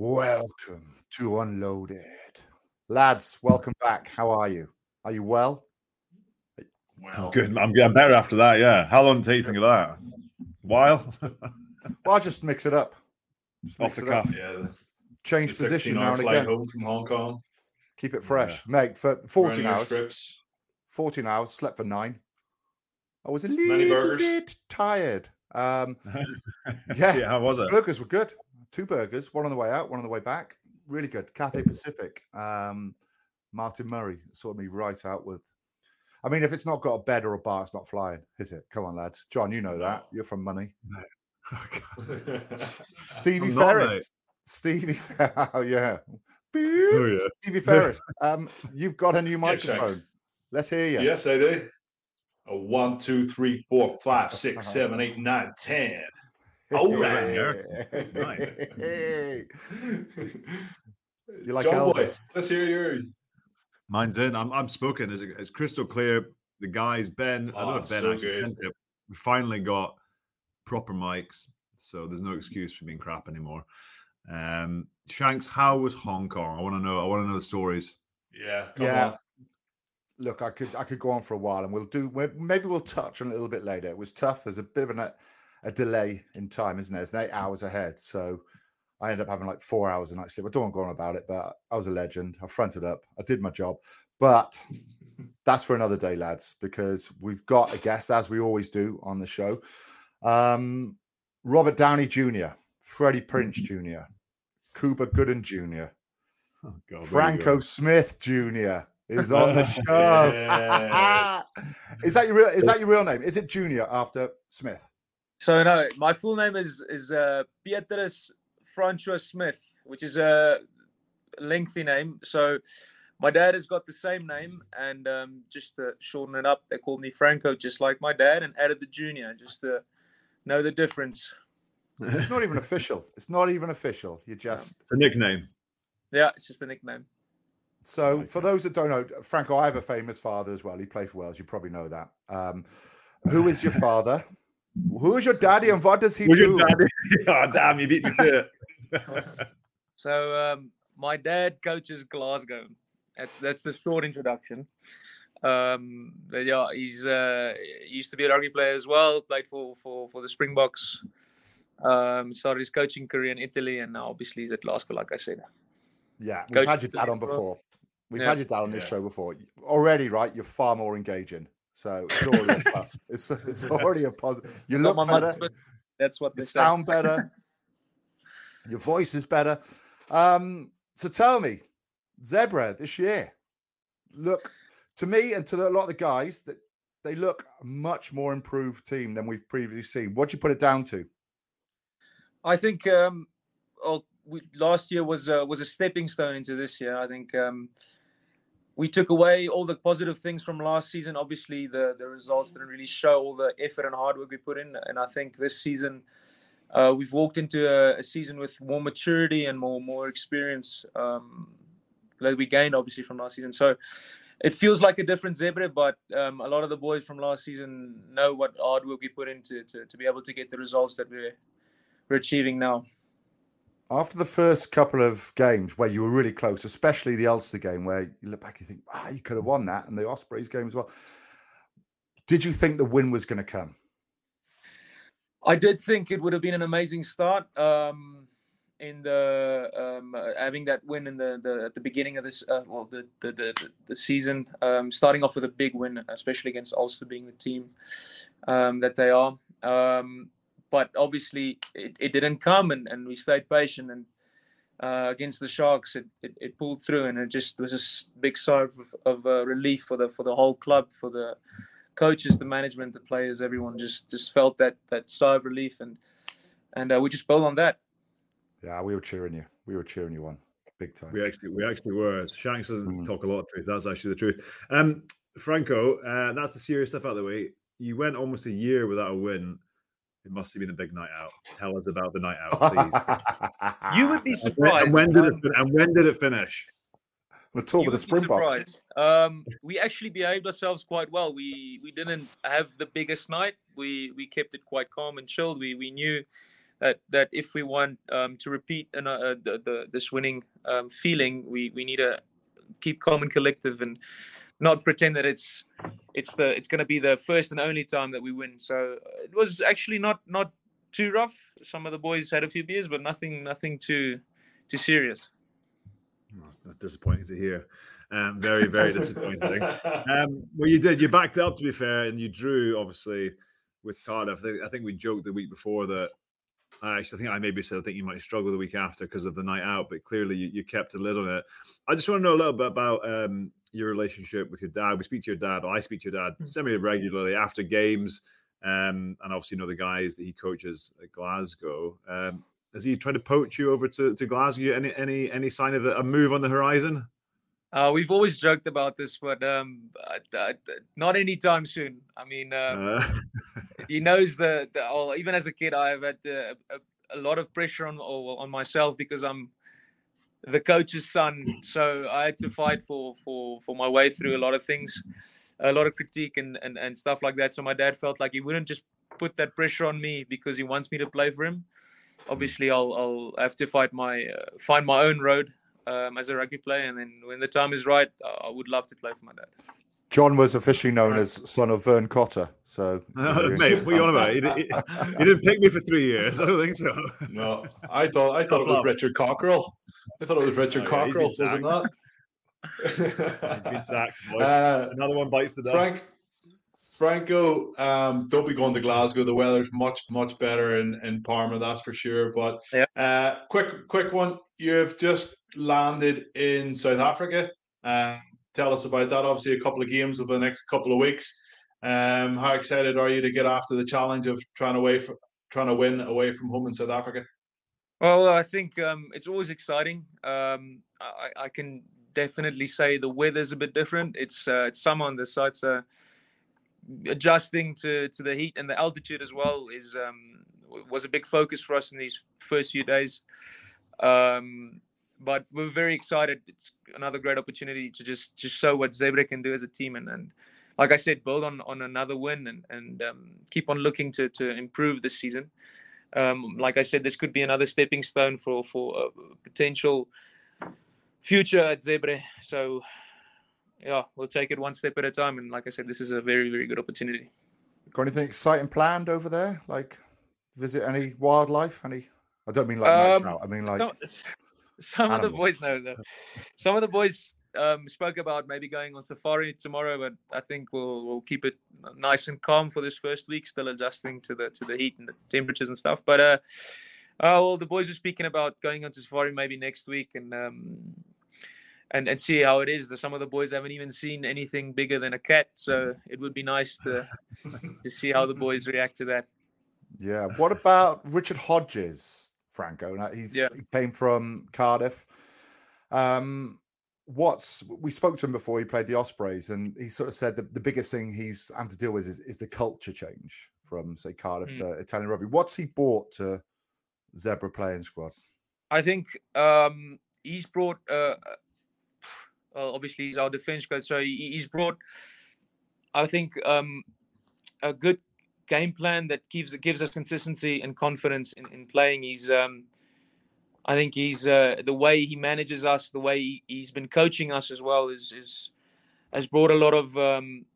Welcome to Unloaded. Lads, welcome back. How are you? Are you well? I'm good. I'm getting better after that. Yeah. How long did you think of that? While? well, I'll just mix it up. Just Off the cuff. Yeah. Change position now and again. home from Hong Kong. Keep it fresh, yeah. mate. For 14 hours. Strips. 14 hours. Slept for nine. I was a little bit tired. Um, yeah. yeah. How was it? Burgers were good. Two burgers. One on the way out. One on the way back. Really good. Cathay Pacific. Um, Martin Murray sorted me right out with I mean, if it's not got a bed or a bar, it's not flying, is it? Come on, lads. John, you know that. You're from money. No. Stevie Ferris. Stevie, oh yeah. Oh, yeah. Stevie Ferris. Um, you've got a new microphone. Yes, Let's hear you. Yes, I do. A one, two, three, four, five, six, seven, eight, nine, ten. All right. Hey. You like John Elvis? Boy, let's hear your Mine's in. I'm, I'm smoking. It's, it's crystal clear. The guys, Ben, oh, I don't know if Ben so actually sent it. We finally got proper mics, so there's no excuse for being crap anymore. Um, Shanks, how was Hong Kong? I want to know. I want to know the stories. Yeah, yeah. On. Look, I could I could go on for a while, and we'll do. Maybe we'll touch on a little bit later. It was tough. There's a bit of an, a, a delay in time, isn't there? It's eight hours ahead, so I ended up having like four hours of night sleep. I don't want to go on about it, but I was a legend. I fronted up. I did my job. But that's for another day, lads, because we've got a guest, as we always do on the show. Um, Robert Downey Jr., Freddie Prinze Jr., Cuba Gooding Jr., oh, God, Franco Smith Jr. is on the show. is that your real? Is that your real name? Is it Junior after Smith? So no, my full name is is uh, Petrus Francois Smith, which is a lengthy name. So my dad has got the same name, and um, just to shorten it up, they called me Franco, just like my dad, and added the junior just to know the difference. It's not even official. It's not even official. You just it's a nickname. Yeah, it's just a nickname. So, okay. for those that don't know, Franco, I have a famous father as well. He played for Wales. You probably know that. Um, who is your father? Who is your daddy, and what does he Who's do? Your daddy? oh, damn! You beat me to it. so um, my dad coaches Glasgow. That's that's the short introduction. Um, but yeah, he's uh, he used to be a rugby player as well. Played for for for the Springboks. Um, started his coaching career in Italy, and now obviously he's at Glasgow, like I said. Yeah, we've had your dad on before. We've yeah. had your dad on this yeah. show before. Already, right? You're far more engaging. So it's already a plus. It's, it's already a positive. You look better. That's what you sound better. Your voice is better. Um, so tell me, Zebre this year, look to me and to a lot of the guys that they look a much more improved team than we've previously seen. What do you put it down to? I think um, well, we, last year was uh, was a stepping stone into this year. I think um, we took away all the positive things from last season. Obviously, the the results didn't really show all the effort and hard work we put in, and I think this season uh, we've walked into a, a, season with more maturity and more more experience um, that we gained obviously from last season. So it feels like a different Zebre, but um, a lot of the boys from last season know what hard work we put into to, to be able to get the results that we're we're achieving now. After the first couple of games where you were really close, especially the Ulster game, where you look back and think, ah, you could have won that, and the Ospreys game as well. Did you think the win was going to come? I did think it would have been an amazing start. Um, in the um, uh, having that win in the, the at the beginning of this uh, well the the, the, the season um, starting off with a big win especially against Ulster being the team um, that they are um, but obviously it, it didn't come and, and we stayed patient and uh, against the Sharks it, it, it, pulled through and it just was a big sigh of, of uh, relief for the for the whole club for the coaches, the management, the players, everyone just just felt that that sigh of relief, and and uh, we just built on that. Yeah, we were cheering you. We were cheering you on big time. We actually we actually were. Shanks doesn't mm. talk a lot of truth. That's actually the truth. Um, Franco, uh, that's the serious stuff out of the way. You went almost a year without a win. It must have been a big night out. Tell us about the night out, please. you would be surprised. And when, and when did it? And when did it finish? the tour with the Springboks. Um, we actually behaved ourselves quite well. We we didn't have the biggest night. We we kept it quite calm and chilled. We we knew that that if we want um, to repeat uh, the, the this winning um, feeling, we we need to keep calm and collective and not pretend that it's it's the it's going to be the first and only time that we win. So uh, it was actually not not too rough. Some of the boys had a few beers, but nothing nothing too too serious. that's disappointing to hear. Um, very, very disappointing. Um, well, you did. You backed up, to be fair, and you drew, obviously, with Cardiff. I think, I think we joked the week before that. I Actually, think I maybe said I think you might struggle the week after because of the night out, but clearly you, you, kept a lid on it. I just want to know a little bit about um, your relationship with your dad. We speak to your dad, or I speak to your dad hmm. semi regularly after games, um, and obviously know the guys that he coaches at Glasgow. Um, has he tried to poach you over to, to Glasgow? Any any any sign of a move on the horizon? Uh, we've always joked about this, but um, not anytime soon. I mean, um, uh. he knows the oh, even as a kid, I've had uh, a, a, lot of pressure on on myself because I'm the coach's son. So I had to fight for for for my way through a lot of things, a lot of critique and and, and stuff like that. So my dad felt like he wouldn't just put that pressure on me because he wants me to play for him. Obviously, I'll I'll have to fight my uh, find my own road um, as a rugby player, and then when the time is right, I would love to play for my dad. John was officially known as son of Vern Cotter. So, mate, what are you on about? He, he, he, didn't pick me for three years. I don't think so. No, I thought I thought it was Richard Cockerill. I thought it was Richard oh, Cockerill, wasn't that? He's been sacked. Uh, Another one bites the dust. Frank, Franco, um, don't be going to Glasgow. The weather's much, much better in, in Parma, that's for sure. But yeah. uh, quick, quick one. You've just landed in South Africa. Uh, tell us about that. Obviously, a couple of games over the next couple of weeks. Um, how excited are you to get after the challenge of trying from trying to win away from home in South Africa? Well, I think um, it's always exciting. Um, I, I, can definitely say the weather's a bit different. It's uh, it's summer on this side, so adjusting to to the heat and the altitude as well is um, was a big focus for us in these first few days. Um, but we're very excited. It's another great opportunity to just just show what Zebre can do as a team, and, and like I said, build on on another win and and um, keep on looking to to improve this season. Um, like I said, this could be another stepping stone for for a potential future at Zebre. So yeah, we'll take it one step at a time. And like I said, this is a very, very good opportunity. Got anything exciting planned over there? Like visit any wildlife? Any? I don't mean like um, I mean like some, some of the boys know that. Some of the boys um, spoke about maybe going on safari tomorrow, but I think we'll we'll keep it nice and calm for this first week, still adjusting to the to the heat and the temperatures and stuff. But uh, uh well, the boys were speaking about going on to safari maybe next week, and um, and and see how it is. Some of the boys haven't even seen anything bigger than a cat, so it would be nice to to see how the boys react to that. Yeah. What about Richard Hodges, Franco? He's yeah. he came from Cardiff. Um, what's we spoke to him before he played the Ospreys, and he sort of said the, the biggest thing he's having to deal with is, is the culture change from say Cardiff mm. to Italian rugby. What's he brought to Zebre playing squad? I think um, he's brought uh, uh, obviously, he's our defense coach, so he, he's brought, I think, um, a good game plan that gives gives us consistency and confidence in, in playing. He's, um, I think, he's uh, the way he manages us, the way he, has been coaching us as well, is is has brought a lot of um,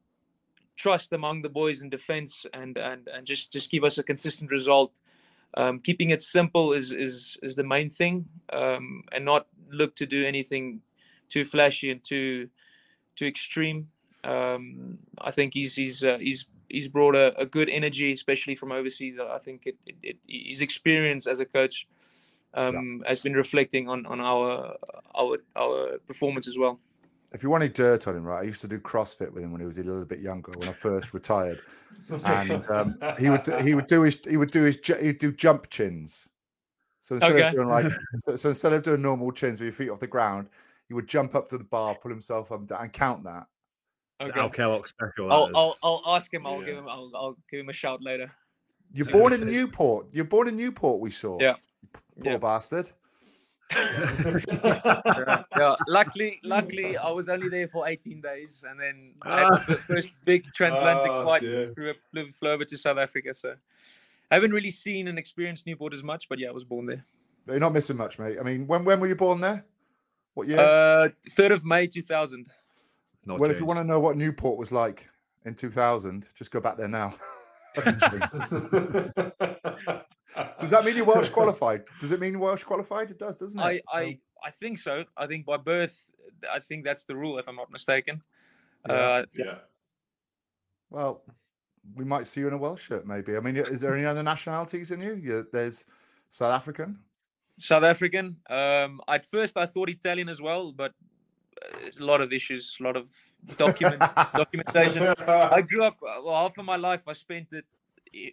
trust among the boys in defense, and and and just just give us a consistent result. Um, keeping it simple is is is the main thing, um, and not look to do anything too flashy and too too extreme. Um, I think he's he's uh, he's he's brought a, a, good energy, especially from overseas. I think it, it, it his experience as a coach um, yeah. has been reflecting on on our our our performance as well. If you wanted dirt on him, right? I used to do CrossFit with him when he was a little bit younger. When I first retired, and um, he would he would do his he would do his he'd do jump chins. So instead okay. of doing like so, so instead of doing normal chins with your feet off the ground, he would jump up to the bar, pull himself up and count that. Okay. Al Kellogg special. I'll, I'll, I'll, ask him. I'll yeah. give him. I'll, I'll, give him a shout later. You're so born in Newport. You're born in Newport. We saw. Yeah. Poor yeah. bastard. yeah, yeah, Luckily, luckily, I was only there for 18 days, and then ah. the first big transatlantic oh, flight flew, flew, flew over to South Africa. So I haven't really seen and experienced Newport as much, but yeah, I was born there. You're not missing much, mate. I mean, when when were you born there? What year? Uh, third uh, of May, 2000. Not well, changed. if you want to know what Newport was like in 2000, just go back there now. does that mean you're Welsh qualified? Does it mean Welsh qualified? It does, doesn't it? I, I, I think so. I think by birth, I think that's the rule, if I'm not mistaken. Yeah. Uh, yeah. Well, we might see you in a Welsh shirt, maybe. I mean, is there any other nationalities in you? you there's South African. South African. Um, at first, I thought Italian as well, but a lot of issues, a lot of document documentation. I grew up well, half of my life. I spent it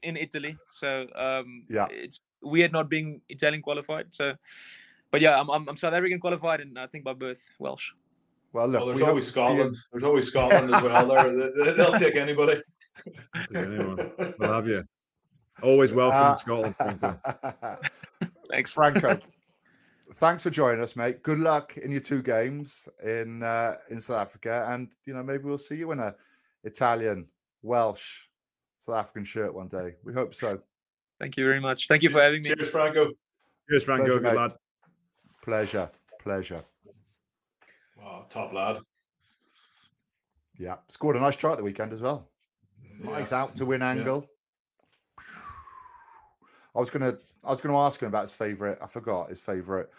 in Italy, so um, yeah, it's weird not being Italian qualified. So, but yeah, I'm, I'm, I'm South African qualified, and I think by birth Welsh. Well, look, well there's always Scotland. There's always Scotland as well. They're, they'll take anybody. anyone. We'll have you. Always welcome uh, Scotland, Franco. Thanks, Franco. Thanks for joining us, mate. Good luck in your two games in uh, in South Africa, and you know maybe we'll see you in a Italian, Welsh, South African shirt one day. We hope so. Thank you very much. Thank you for having me. Cheers, Franco. Cheers, Franco. Pleasure, Good lad. Pleasure. Pleasure. Wow, top lad. Yeah, scored a nice try at the weekend as well. Nice out to win angle. Yeah. I was gonna I was gonna ask him about his favorite. I forgot his favorite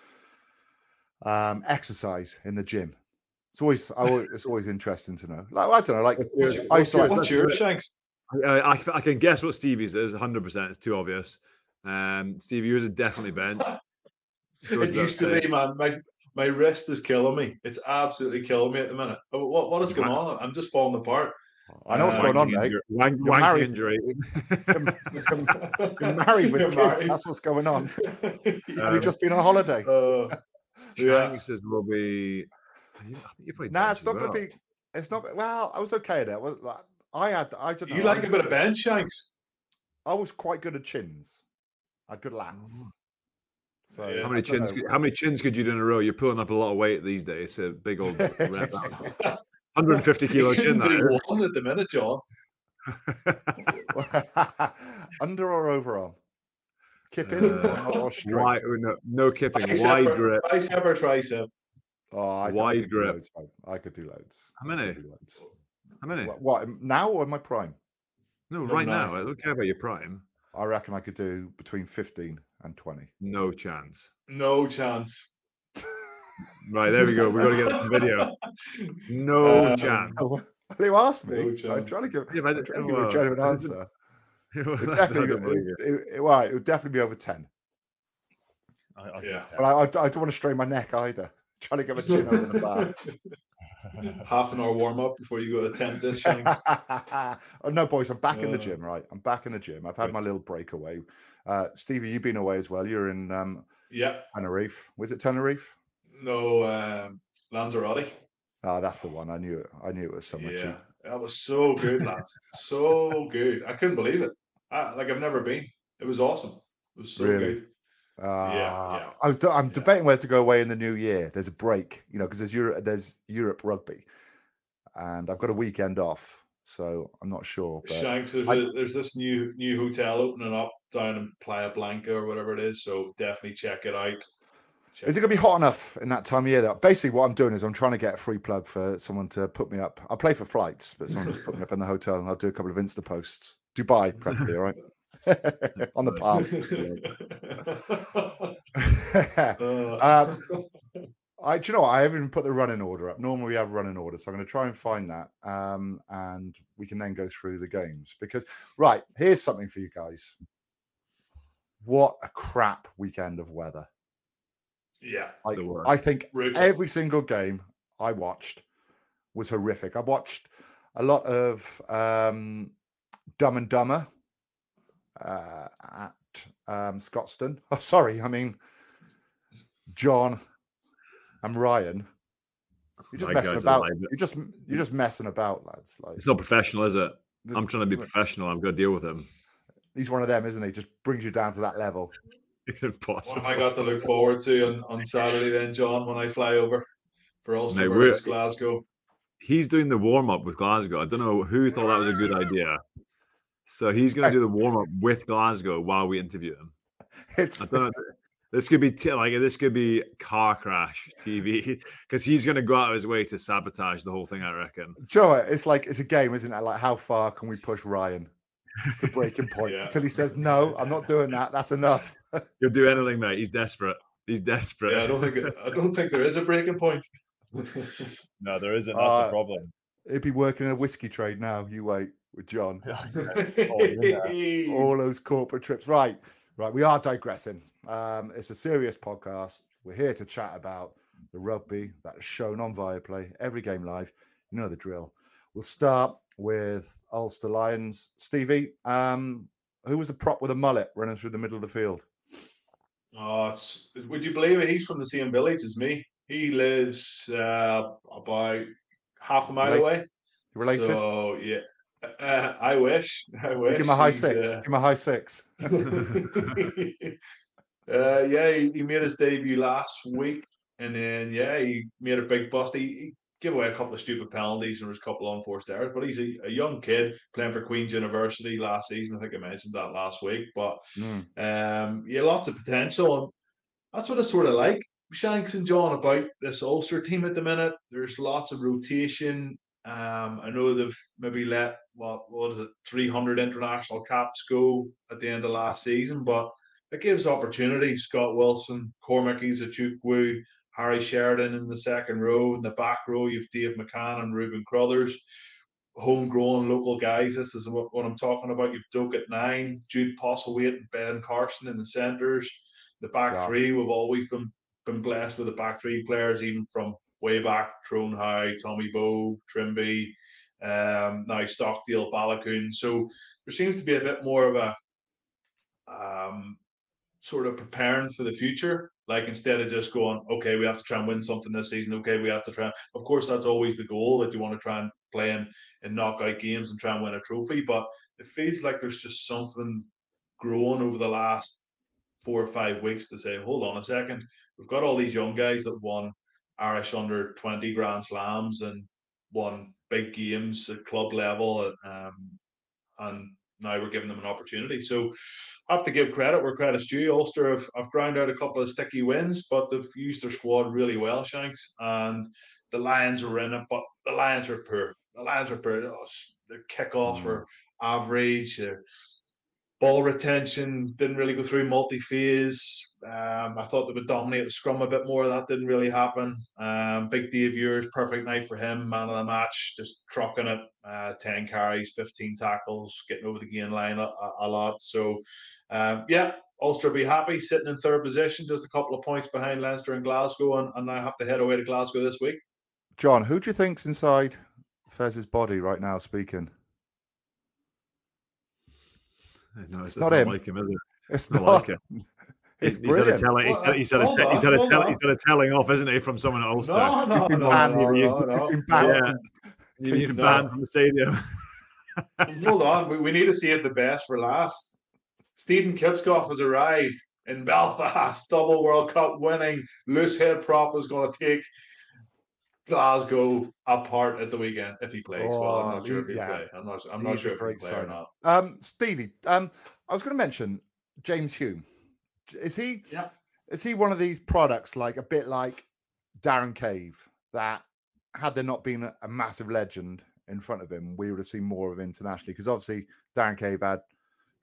um, exercise in the gym. It's always I always, it's always interesting to know. Like I don't know, like what's, your, what's, your, what's yours, Shanks? I, I, I, can guess what Stevie's is 100. percent It's too obvious. Um, Stevie, yours is definitely bench. it used to be, man. My my wrist is killing me. It's absolutely killing me at the minute. What what is going on? I'm just falling apart. I know what's uh, going on, mate. Wank, you're married. injury. you're, you're, married with you're kids. Married. That's what's going on. Um, Have you just been on holiday? Uh, yeah. says will be. nah, it's not well. going to be. It's not. Well, I was okay there. Well, I had. I don't know. You like a bit of bench, Shanks? I was quite good at chins. I had good lats. Oh. So yeah. how many chins? Could, how many chins could you do in a row? You're pulling up a lot of weight these days. A big old 150 kilo chin. That one at the minute, John. Under or overarm? Kipping uh, or straight? Wide, no, no kipping. Tricep wide or, grip. Tricep or tricep? Oh, I, wide I grip. Loads, I could do loads. How many? Loads. How many? What, what, now or my prime? No, right now. I don't care about your prime. I reckon I could do between 15 and 20. No chance. No chance. Right, there we go. We've got to get the video. No um, chance. You asked me. No I'm trying to give, yeah, but, trying to give well, a genuine answer. well, it definitely, it, it, it, right, it would definitely be over 10. I, I yeah. But I, I, I, don't want to strain my neck either. I'm trying to get my chin over the bar. half an hour warm up before you go attempt this. oh, no, boys, I'm back uh, in the uh. gym. Right, I'm back in the gym. I've had my little breakaway. Uh, Stevie, you've been away as well. You're in um, yeah Tenerife. Was it Tenerife? No, um, Lanzarote. Ah, that's the one. I knew it. I knew it was somewhere yeah, cheap. That was so good, lads. so good. I couldn't believe it. I, like I've never been. It was awesome. It was so really? good. Uh, yeah, yeah, I was. I'm yeah. debating where to go away in the new year. There's a break, you know, because there's Europe. There's Europe rugby, and I've got a weekend off, so I'm not sure. But Shanks, there's, I, a, there's this new new hotel opening up down in Playa Blanca or whatever it is. So definitely check it out. Is it going to be hot enough in that time of year? That basically what I'm doing is I'm trying to get a free plug for someone to put me up. I'll play for flights, but someone just put me up in the hotel, and I'll do a couple of Insta posts. Dubai, preferably, all right. on the palm. um, I, do you know what? I haven't even put the running order up. Normally we have running order, so I'm going to try and find that, um, and we can then go through the games. Because right here's something for you guys. What a crap weekend of weather! Yeah, like, I think every single game I watched was horrific. I watched a lot of um, Dumb and Dumber uh, at um, Scotstoun. Oh, sorry, I mean John and Ryan. You're just messing about. You're just you're just messing about, lads. Like it's not professional, is it? I'm trying to be professional. I'm going to deal with him. He's one of them, isn't he? Just brings you down to that level. It's impossible. What have I got to look forward to on, on Saturday then, John, when I fly over for Ulster no, versus Glasgow? He's doing the warm up with Glasgow. I don't know who thought that was a good idea. So he's going to do the warm up with Glasgow while we interview him. It's this could be t- like this could be car crash TV because he's going to go out of his way to sabotage the whole thing. I reckon. Joe, it's like it's a game, isn't it? Like how far can we push Ryan to breaking point yeah. until he says no, I'm not doing that. That's enough. He'll do anything, mate. He's desperate. He's desperate. Yeah, I don't think I don't think there is a breaking point. no, there isn't. That's uh, the problem. He'd be working in a whiskey trade now. You wait with John. oh, All those corporate trips. Right, right. We are digressing. Um, it's a serious podcast. We're here to chat about the rugby that is shown on Viaplay every game live. You know the drill. We'll start with Ulster Lions. Stevie, um, who was the prop with a mullet running through the middle of the field? Oh, it's, would you believe it? He's from the same village as me. He lives uh, about half a mile away. Related? So yeah, uh, I wish. I wish. Give him a high six. Uh... Give him a high six. Uh, yeah, he, he, made his debut last week, and then yeah, he made a big bust. He, he gave away a couple of stupid penalties and there was a couple of unforced errors, but he's a, a, young kid playing for Queen's University last season. I think I mentioned that last week, but mm. um, yeah, lots of potential, and that's what I sort of like. Shanks and John about this Ulster team at the minute. There's lots of rotation. Um, I know they've maybe let what what is it, 300 international caps go at the end of last season, but it gives opportunity. Scott Wilson, Cormac Izuchukwu, Harry Sheridan in the second row. In the back row, you've Dave McCann and Reuben Crothers. Homegrown local guys. This is what, what I'm talking about. You've Doak at nine, Jude Postlethwaite and Ben Carson in the centres. The back yeah. three, we've always been been blessed with the back three players, even from way back, Tyrone Howe, Tommy Bowe, Trimble, um, now Stockdale, Baloucoune. So there seems to be a bit more of a um, sort of preparing for the future. Like instead of just going, okay, we have to try and win something this season. Okay, we have to try. Of course, that's always the goal that you want to try and play in, in knockout games and try and win a trophy. But it feels like there's just something growing over the last four or five weeks to say, hold on a second, we've got all these young guys that won Irish under 20 Grand Slams and won big games at club level. Um, and now we're giving them an opportunity. So I have to give credit where credit's due. Ulster have, have ground out a couple of sticky wins, but they've used their squad really well, Shanks. And the Lions are in it, but the Lions are poor. The Lions are poor. Oh, their kickoffs mm. were average. Their ball retention didn't really go through multi-phase. Um, I thought they would dominate the scrum a bit more. That didn't really happen. Um, Big of Ures, perfect night for him. Man of the match, just trucking it. Uh, 10 carries, 15 tackles, getting over the gain line a, a lot. So, um, yeah, Ulster be happy sitting in third position, just a couple of points behind Leinster and Glasgow, and, and have to head away to Glasgow this week. John, who do you think's inside Fez's body right now speaking? No, it's, it's not him. Like him, is it? It's not. Like him. It's he's, had a telling. He's, had, he's, had a, he's, had a tell, he's had a telling off, isn't he, from someone at Ulster? No, no, he's been no, banned. No, no, no. He's been banned. Yeah. He's been banned from the stadium. Hold on, we, we need to save the best for last. Steven Kitshoff has arrived in Belfast, double World Cup winning. Loose head prop is going to take Glasgow apart at the weekend if he plays. Oh, well, I'm not sure if he yeah. play. I'm not. I'm not sure if he play or not. Um, Stevie, um, I was going to mention James Hume. Is he? Yeah. Is he one of these products like a bit like Darren Cave that had there not been a, a massive legend in front of him, we would have seen more of internationally because obviously Darren Cave had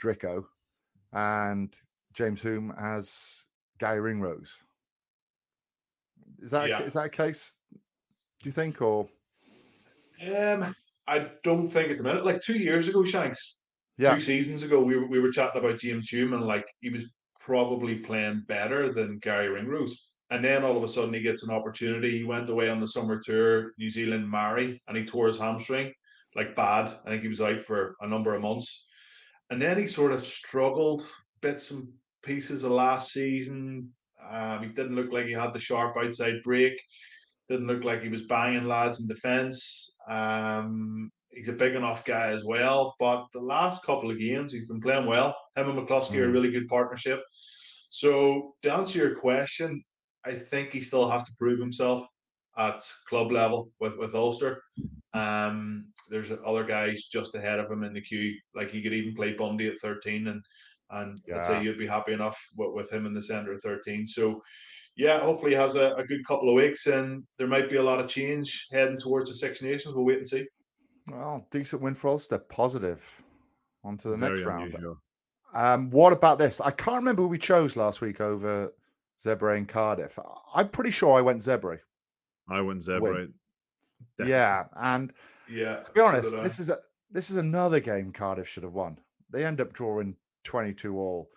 Drico and James Hume has Garry Ringrose. Is that yeah. is that a case? Do you think, or um, I don't think at the minute. Like two years ago, Shanks. Yeah. Two seasons ago, we were, we were chatting about James Hume and like he was probably playing better than Garry Ringrose. And then all of a sudden he gets an opportunity. He went away on the summer tour, New Zealand Maori, and he tore his hamstring like bad. I think he was out for a number of months. And then he sort of struggled bits and pieces of last season. Um, he didn't look like he had the sharp outside break. Didn't look like he was banging lads in defence. Um, he's a big enough guy as well. But the last couple of games, he's been playing well. Him and McCloskey mm. are a mm. really good partnership. So to answer your question, I think he still has to prove himself at club level with, with Ulster. Um, there's other guys just ahead of him in the queue. Like he could even play Bundee at 13, and and yeah. I'd say you'd be happy enough with, with him in the center at 13. So yeah, hopefully he has a, a, good couple of weeks and there might be a lot of change heading towards the Six Nations. We'll wait and see. Well, decent win for Ulster. Positive. On to the Very next unusual. round. Um, what about this? I can't remember who we chose last week over Zebre and Cardiff. I'm pretty sure I went Zebre. I went Zebre. Yeah, and yeah, to be honest, this is a this is another game Cardiff should have won. They end up drawing 22 all,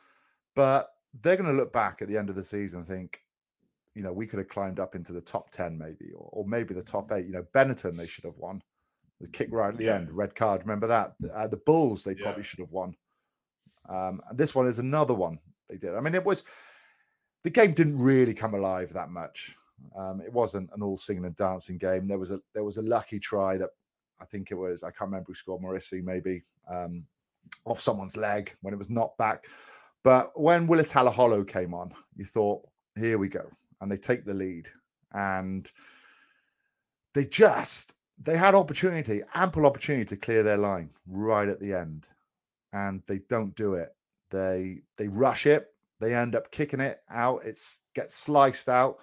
but they're going to look back at the end of the season and think, you know, we could have climbed up into the top 10 maybe, or, or maybe the top eight. You know, Benetton they should have won. The kick right at the yeah. end, red card. Remember that? Uh, the Bulls they yeah. probably should have won. Um, and this one is another one they did. I mean, it was the game didn't really come alive that much. Um, it wasn't an all singing and dancing game. There was a there was a lucky try that I think it was I can't remember who scored Morrissey maybe um, off someone's leg when it was not back. But when Willis Halaholo came on, you thought, here we go, and they take the lead, and they just they had opportunity, ample opportunity to clear their line right at the end, and they don't do it. They they rush it. They end up kicking it out. It gets sliced out,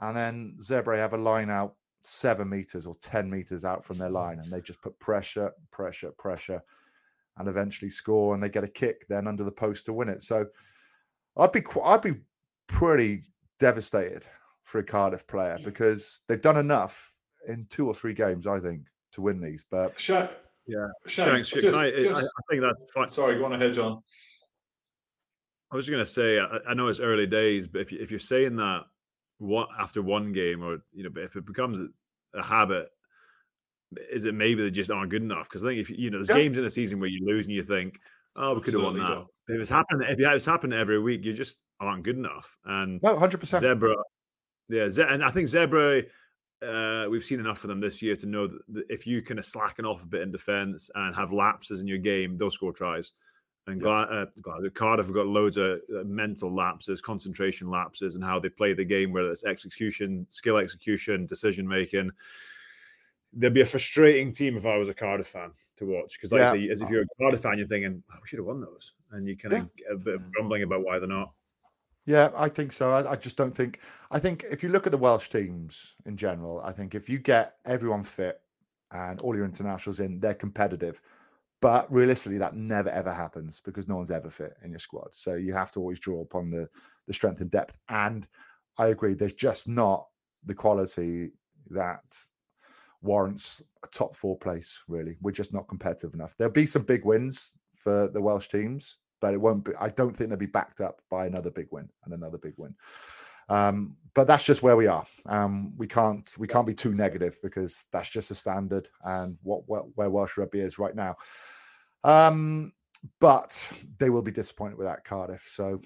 and then Zebre have a line out seven meters or ten meters out from their line, and they just put pressure, pressure, pressure, and eventually score. And they get a kick then under the post to win it. So I'd be I'd be pretty devastated for a Cardiff player because they've done enough in two or three games, I think, to win these. But Shank, yeah, Shank, just, I, just, I, think that's fine. Sorry, go on ahead, John. I was just going to say, I, I, know it's early days, but if you, if you're saying that what after one game, or you know, if it becomes a habit, is it maybe they just aren't good enough? Because I think if you know, there's yeah. games in a season where you lose and you think, oh, we could have won that. If it's happening, if it's happening every week, you just aren't good enough. And no, hundred percent. Zebre, yeah, and I think Zebre, uh, we've seen enough of them this year to know that if you kind of slacken off a bit in defence and have lapses in your game, they'll score tries. And yeah. uh, Cardiff have got loads of uh, mental lapses, concentration lapses, and how they play the game, whether it's execution, skill execution, decision making. There'd be a frustrating team if I was a Cardiff fan to watch because, like yeah. as if you're a Cardiff fan, you're thinking, oh, "We should have won those," and you kind of yeah. a bit of grumbling about why they're not. Yeah, I think so. I, I, just don't think. I think if you look at the Welsh teams in general, I think if you get everyone fit and all your internationals in, they're competitive. But realistically, that never ever happens because no one's ever fit in your squad. So you have to always draw upon the the strength and depth. And I agree, there's just not the quality that warrants a top four place. Really, we're just not competitive enough. There'll be some big wins for the Welsh teams, but it won't be. I don't think they'll be backed up by another big win and another big win. Um, but that's just where we are. Um, we can't we can't be too negative because that's just a standard and what, what where Welsh rugby is right now. Um, but they will be disappointed with that Cardiff. So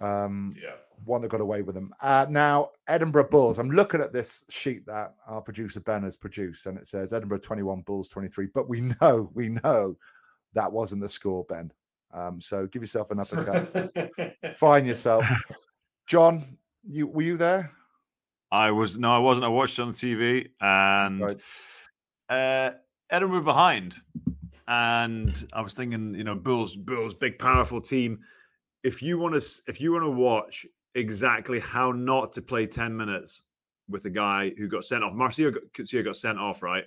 um, yeah, one that got away with them. Uh, now Edinburgh Bulls. I'm looking at this sheet that our producer Ben has produced, and it says Edinburgh 21, Bulls 23. But we know we know that wasn't the score, Ben. Um, so give yourself an uppercut. Find yourself. John, you were you there? I was no, I wasn't. I watched on the TV and right. uh, Edinburgh behind, and I was thinking, you know, Bulls, Bulls, big powerful team. If you want to, if you want to watch exactly how not to play ten minutes with a guy who got sent off, Marcio got, got sent off, right?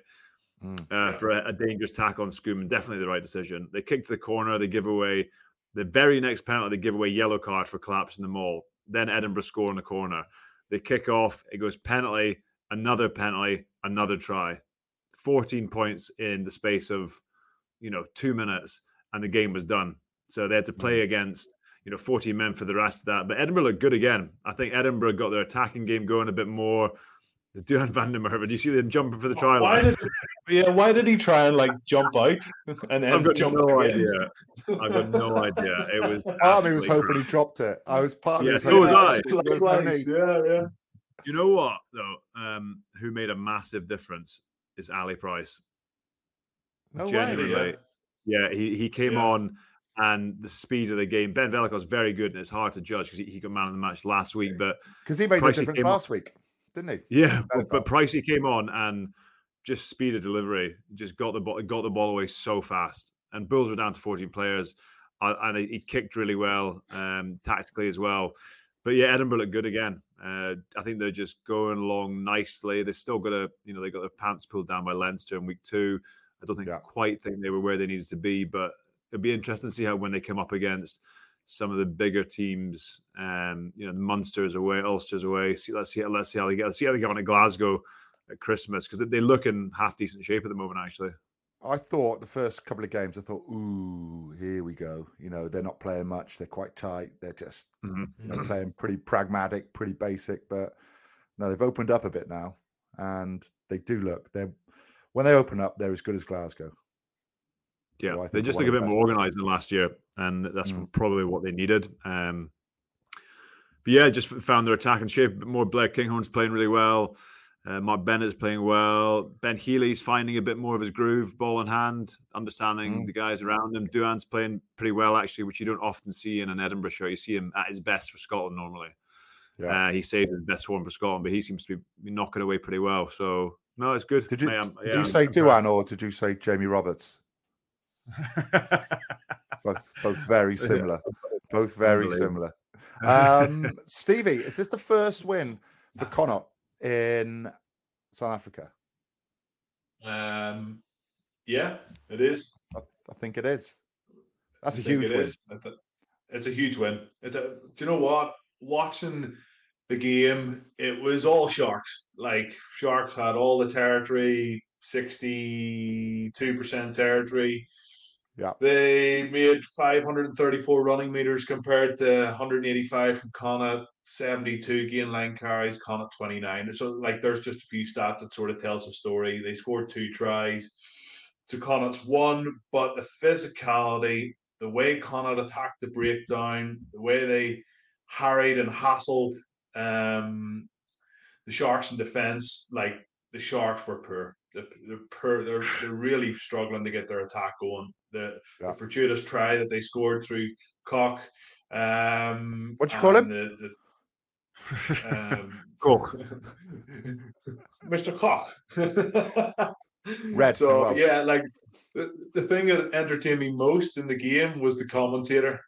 Mm, uh, for a, a, dangerous tackle on Schoeman. Definitely the right decision. They kicked the corner. They give away the very next penalty. They give away yellow card for collapsing the maul. Then Edinburgh score in the corner. They kick off. It goes penalty. Another penalty. Another try. 14 points in the space of you know two minutes, and the game was done. So they had to play mm. against you know 14 men for the rest of that. But Edinburgh looked good again. I think Edinburgh got their attacking game going a bit more the Duhan van der Merwe. Do you see them jumping for the try why line? Did, yeah, why did he try and like jump out and then I've got jump no again? idea. I've got no idea. It was part of me was hoping crazy. he dropped it. I was part of yeah, me. So was I. yeah, yeah. You know what though? Um, who made a massive difference is Ali Price. No Genuinely, way, yeah. yeah. he he came yeah. on and the speed of the game. Ben Vellacott very good, and it's hard to judge because he, he, got man of the match last week. But because he made Pricey the difference last week didn't he? Yeah, but, but Pricey came on and just speed of delivery. Just got the ball, got the ball away so fast. And Bulls were down to 14 players, and he kicked really well um, tactically as well. But yeah, Edinburgh look good again. Uh, I think they're just going along nicely. They still got a, you know, they got their pants pulled down by Leinster in week two. I don't think yeah. quite think they were where they needed to be, but it'd be interesting to see how when they come up against some of the bigger teams, um, you know, the Munsters away, Ulster's away. See, let's see, let's see how they get. Let's see how they get on at Glasgow at Christmas because they look in half decent shape at the moment. Actually, I thought the first couple of games, I thought, ooh, here we go. You know, they're not playing much. They're quite tight. They're just mm-hmm. you know, playing pretty pragmatic, pretty basic. But no, they've opened up a bit now, and they do look. They're when they open up, they're as good as Glasgow. Yeah, so they just look a bit more organized than last year, and that's mm. probably what they needed. Um, but yeah, just found their attack in shape more. Blair Kinghorn's playing really well. Uh, Mark Bennett's playing well. Ben Healy's finding a bit more of his groove, ball in hand, understanding mm. the guys around him. Duhan's playing pretty well, actually, which you don't often see in an Edinburgh show. You see him at his best for Scotland normally. Yeah. Uh, he saved his best form for Scotland, but he seems to be knocking away pretty well. So, no, it's good. Did you, did yeah, you say Duhan or did you say Jamie Roberts? both, both very similar. Both very similar. Um, Stevie, is this the first win for Connacht in South Africa? Um, yeah, it is. I, I think it is. That's I a huge win. It's a huge win. It's a. Do you know what? Watching the game, it was all Sharks. Like Sharks had all the territory, sixty-two percent territory. Yeah. They made 534 running meters compared to 185 from Connacht, 72 gain line carries, Connacht 29. So, like, there's just a few stats that sort of tells the story. They scored two tries to Connacht's one, but the physicality, the way Connacht attacked the breakdown, the way they harried and hassled um, the Sharks in defense, like, the Sharks were poor. They're, they're, they're, they're really struggling to get their attack going the, yeah. the fortuitous try that they scored through Kok. Um, what you call him? The, the, um, Cock. Mr. Cock. Red. So yeah, like the, the thing that entertained me most in the game was the commentator,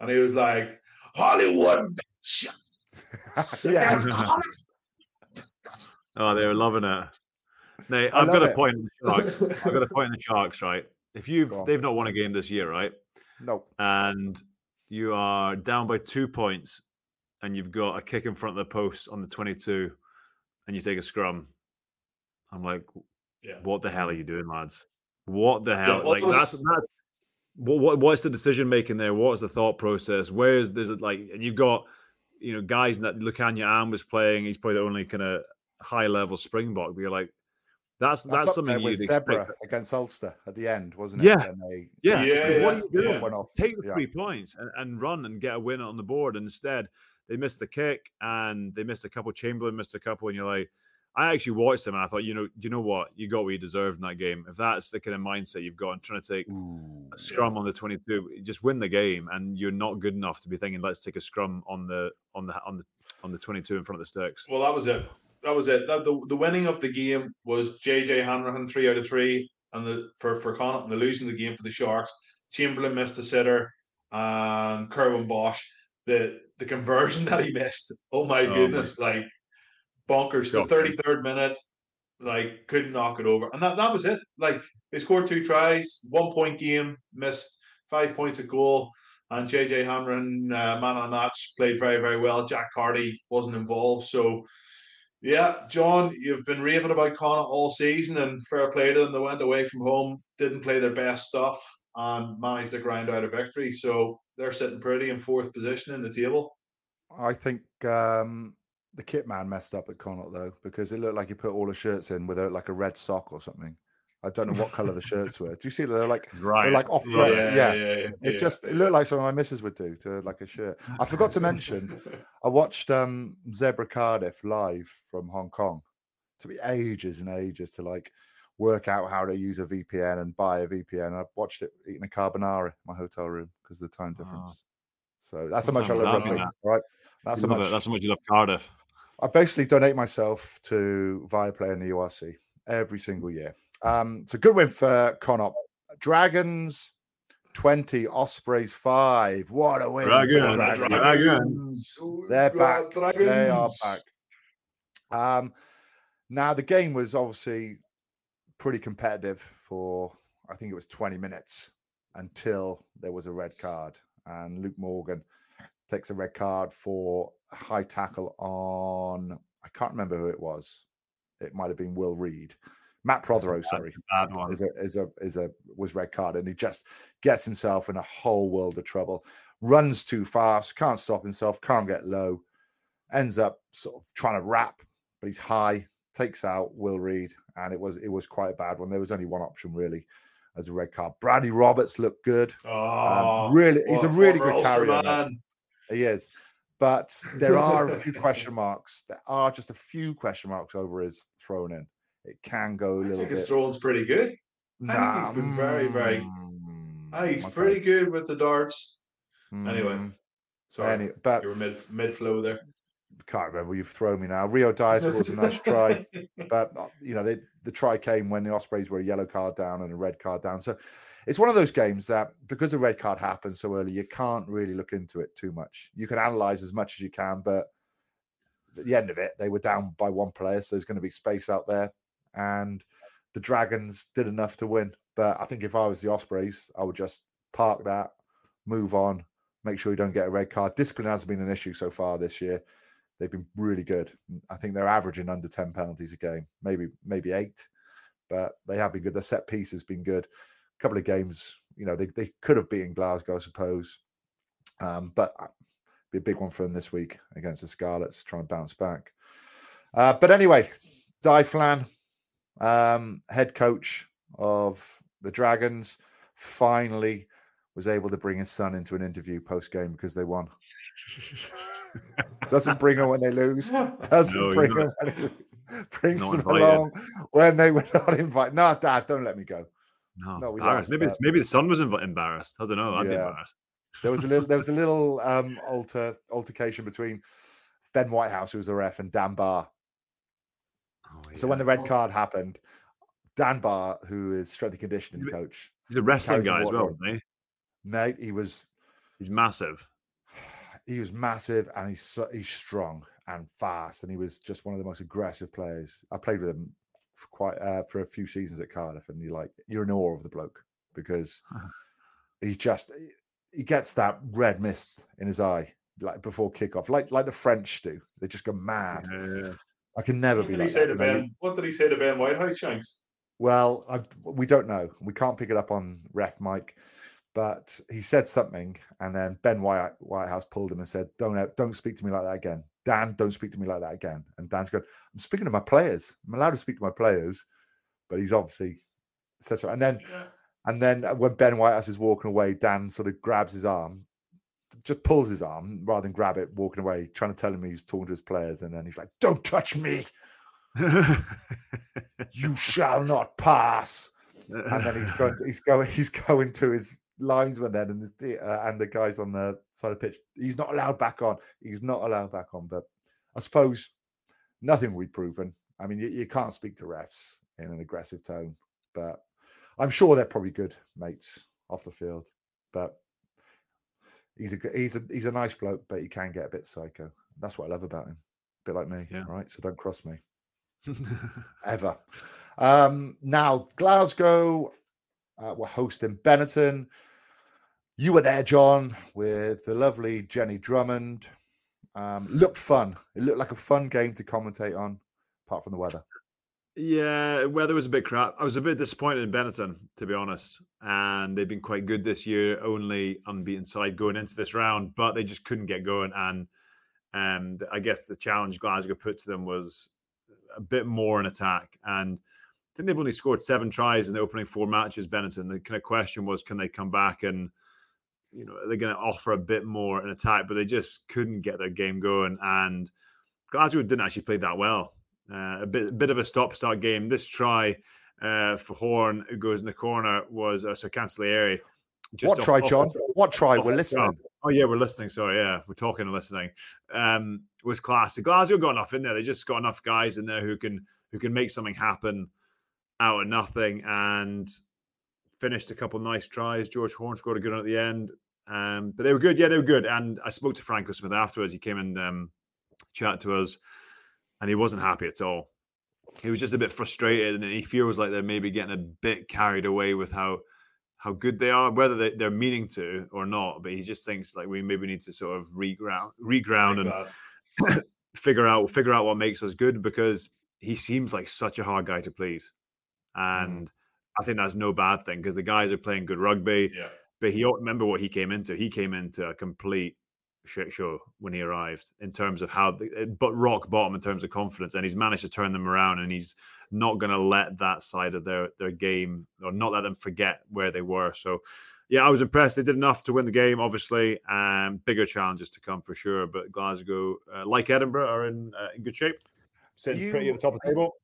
and he was like, "Hollywood." yeah. oh, they were loving it. Now, I've got a point in the Sharks. I've got a point in the Sharks, right? If you've they've not won a game this year, right? No. And you are down by two points, and you've got a kick in front of the post on the twenty-two, and you take a scrum. I'm like, yeah. what the hell are you doing, lads? What the hell? Yeah, like was... that's that. What, what what's the decision making there? What's the thought process? Where is this? Like, and you've got you know guys that Lukhanyo Am was playing. He's probably the only kind of high level Springbok. But you're like, that's that's, that's something you'd expect against Ulster at the end, wasn't it? Yeah, they, yeah. yeah, yeah. What are you doing? Yeah. Take the three points and, and, run and get a win on the board. And instead, they missed the kick and they missed a couple. Chamberlain missed a couple, and you're like, I actually watched them and I thought, you know, you know what, you got what you deserved in that game. If that's the kind of mindset you've got and trying to take Ooh, a scrum on the 22, just win the game, and you're not good enough to be thinking, let's take a scrum on the on the on the on the 22 in front of the sticks. Well, that was it that was it. That, the the winning of the game was JJ Hanrahan three out of three, and the for for Connacht and the losing of the game for the Sharks. Chamberlain missed a sitter, and Curwin Bosch the the conversion that he missed. Oh my oh goodness, my. like bonkers. The thirty third minute, like couldn't knock it over, and that that was it. Like they scored two tries, one point game, missed five points a goal. And JJ Hanrahan, uh, man on match, played very, very well. Jack Carty wasn't involved. So yeah, John, you've been raving about Connacht all season, and fair play to them. They went away from home, didn't play their best stuff, and managed to grind out a victory. So they're sitting pretty in fourth position in the table. I think um, the kit man messed up at Connacht though, because it looked like he put all the shirts in with like a red sock or something. I don't know what color the shirts were. Do you see they're like right. they're like off yeah, yeah, yeah, yeah, It just it looked like something my missus would do to like a shirt. I forgot to mention, I watched um Zebre Cardiff live from Hong Kong. To be ages and ages to like work out how to use a VPN and buy a VPN. I watched it eating a carbonara in my hotel room because of the time difference. Oh. So that's how much I love rugby, that. right? That's how much. It. That's how much you love Cardiff. I basically donate myself to Viaplay and the URC every single year. Um, it's a good win for Connacht. Dragons 20, Ospreys 5. What a win. Dragon, Dragons. Dragons. They're back. Dragons. They are back. Um, now, the game was obviously pretty competitive for, I think it was 20 minutes until there was a red card. And Luke Morgan takes a red card for a high tackle on, I can't remember who it was. It might have been Will Reed. Matt Prothero, sorry, Bad one. is a is a is a was red card, and he just gets himself in a whole world of trouble. Runs too fast, can't stop himself, can't get low, ends up sort of trying to wrap, but he's high, takes out Will Reed, and it was it was quite a bad one. There was only one option really as a red card. Bradley Roberts looked good. Oh, Um, really, he's a really good carrier. man. He is. But there are a few question marks. There are just a few question marks over his thrown in. It can go a little think his bit. pretty good. I think he's been very, very- mm, Ah, he's pretty good with the darts. Anyway, Mm, sorry, any- but you were mid mid flow there. can't remember. You've thrown me now. Rio Dyer scores a nice try, but uh, you know they, the try came when the Ospreys were a yellow card down and a red card down. So it's one of those games that because the red card happened so early, you can't really look into it too much. You can analyze as much as you can, but at the end of it, they were down by one player, so there's going to be space out there, and the Dragons did enough to win. But I think if I was the Ospreys, I would just park that, move on, make sure you don't get a red card. Discipline hasn't been an issue so far this year. They've been really good. I think they're averaging under 10 penalties a game, maybe maybe eight, but they have been good. Their set piece has been good. A couple of games, you know, they, they could have beaten Glasgow, I suppose. Um, but uh, be a big one for them this week against the Scarlets, trying to bounce back. Uh, but anyway, Di Flan, um, head coach of the Dragons, finally was able to bring his son into an interview post game because they won. Doesn't bring them when they lose. Doesn't No, bring not- them when they lose. Brings not them invited. along when they were not invited. No, Dad, don't let me go. No, No, we embarrassed. lost, maybe it's, maybe the son was inv- embarrassed. I don't know. I'd be embarrassed. There was a little there was a little um alter altercation between Ben Whitehouse, who was the ref, and Dan Baugh. Oh, So when the red card happened, Dan Baugh, who is strength and conditioning coach, he's a wrestling guy as well, he? mate, he was He's massive. he was massive and he's so, he's strong and fast, and he was just one of the most aggressive players. I played with him for quite uh, for a few seasons at Cardiff, and you're like you're in awe of the bloke because he just he gets that red mist in his eye like before kickoff, like like the French do. They just go mad. Yeah. I can never What be did he like say that. to know, Ben? What did he say to Ben Whitehouse, Shanks? Well, I, we don't know. We can't pick it up on ref Mike, but he said something, and then Ben White, Whitehouse pulled him and said, "Don't don't speak to me like that again, Dan. Don't speak to me like that again." And Dan's going, "I'm speaking to my players. I'm allowed to speak to my players," but he's obviously said so. And then and then when Ben Whitehouse is walking away, Dan sort of grabs his arm, just pulls his arm rather than grab it, walking away, trying to tell him he's talking to his players. And then he's like, "Don't touch me! You shall not pass." and then he's going, he's going, he's going to his linesman then, and the uh, and the guys on the side of the pitch. He's not allowed back on. He's not allowed back on. But I suppose nothing will be proven. I mean, you, you can't speak to refs in an aggressive tone, but I'm sure they're probably good mates off the field. But he's a he's a he's a nice bloke, but he can get a bit psycho. That's what I love about him. A bit like me, Yeah. right? So don't cross me ever. Um, now, Glasgow uh, were hosting Benetton. You were there, John, with the lovely Jenny Drummond. Um, looked fun. It looked like a fun game to commentate on, apart from the weather. Yeah, weather was a bit crap. I was a bit disappointed in Benetton, to be honest. And they've been quite good this year, only unbeaten side going into this round, but they just couldn't get going. And um, and I guess the challenge Glasgow put to them was a bit more in attack. And I think they've only scored seven tries in the opening four matches, Benetton. The kind of question was, can they come back and you know, are they're going to offer a bit more in attack, but they just couldn't get their game going. And Glasgow didn't actually play that well. Uh, a bit, bit of a stop-start game. This try uh, for Horn, who goes in the corner, was uh, so Cancelliere. just what off- try, off- John? What try? We're listening. Oh yeah, we're listening. Sorry, yeah, we're talking and listening. Um, was class. The Glasgow got enough in there. They just got enough guys in there who can who can make something happen. out of nothing and finished a couple nice tries. George Horn scored a good one at the end. Um, but they were good. Yeah, they were good. And I spoke to Franco Smith afterwards. He came and um, chatted to us, and he wasn't happy at all. He was just a bit frustrated, and he feels like they're maybe getting a bit carried away with how how good they are, whether they, are meaning to or not. But he just thinks like we maybe need to sort of reground, reground, and figure out figure out what makes us good because he seems like such a hard guy to please, mm. and mm. I think that's no bad thing because the guys are playing good rugby. Yeah. But he remember what he came into. He came into a complete shit show when he arrived in terms of how, the, eh, but rock bottom in terms of confidence, and he's managed to turn them around, and he's not going to let that side of their their game or not let them forget where they were. So, yeah, I was impressed. They did enough to win the game, obviously. Um, bigger challenges to come for sure, but Glasgow, uh, like Edinburgh, are in uh, in good shape, sitting you, pretty at the top of the table.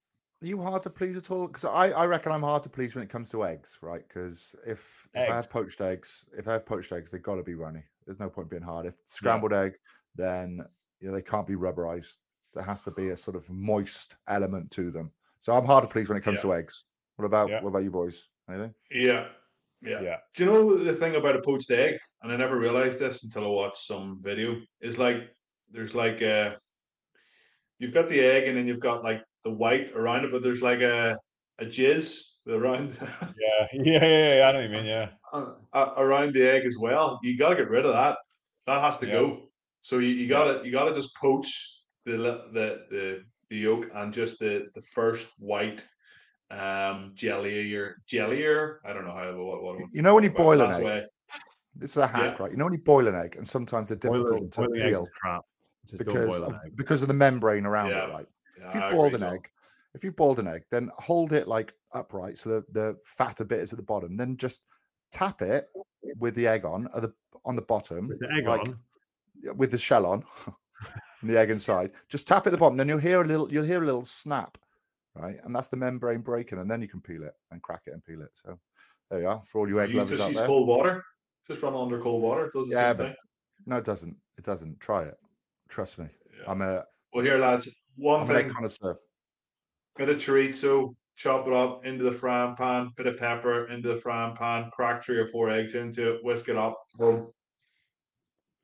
Are you hard to please at all? Because I, I reckon I'm hard to please when it comes to eggs, right? Because if, if I have poached eggs, if I have poached eggs, they've got to be runny. There's no point being hard. If scrambled yeah. egg, then you know they can't be rubberized. There has to be a sort of moist element to them. So I'm hard to please when it comes yeah. to eggs. What about yeah. what about you boys? Anything? Yeah. Yeah. Yeah. Do you know the thing about a poached egg? And I never realized this until I watched some video. Is like there's like a uh, you've got the egg and then you've got like the white around it, but there's like a a jizz around. yeah, yeah, yeah, yeah. I know what you mean. Yeah, uh, uh, around the egg as well. You got to get rid of that. That has to yeah. go. So you, you got to you got to just poach the the the the yolk and just the the first white um jelly or jellier. I don't know how what, what you know when you boil an egg. Way. This is a hack, yeah. right? You know when you boil an egg, and sometimes they're difficult to peel because of, because of the membrane around yeah. it, right? If you've boiled an egg, if you've boiled an egg, then hold it like upright so the, the fatter bit is at the bottom. Then just tap it with the egg on at the on the bottom, with the egg like, on, with the shell on, and the egg inside. Just tap it at the bottom. Then you'll hear a little. You'll hear a little snap, right? And that's the membrane breaking, and then you can peel it and crack it and peel it. So there you are for all you egg you lovers just out there. Cold water. Just run under cold water. It does the yeah, but thing. no, it doesn't. It doesn't. Try it. Trust me. Yeah. I'm a. Well, here, lads. One I'm thing. An connoisseur. Bit of chorizo, chop it up into the frying pan, bit of pepper into the frying pan, crack three or four eggs into it, whisk it up, boom.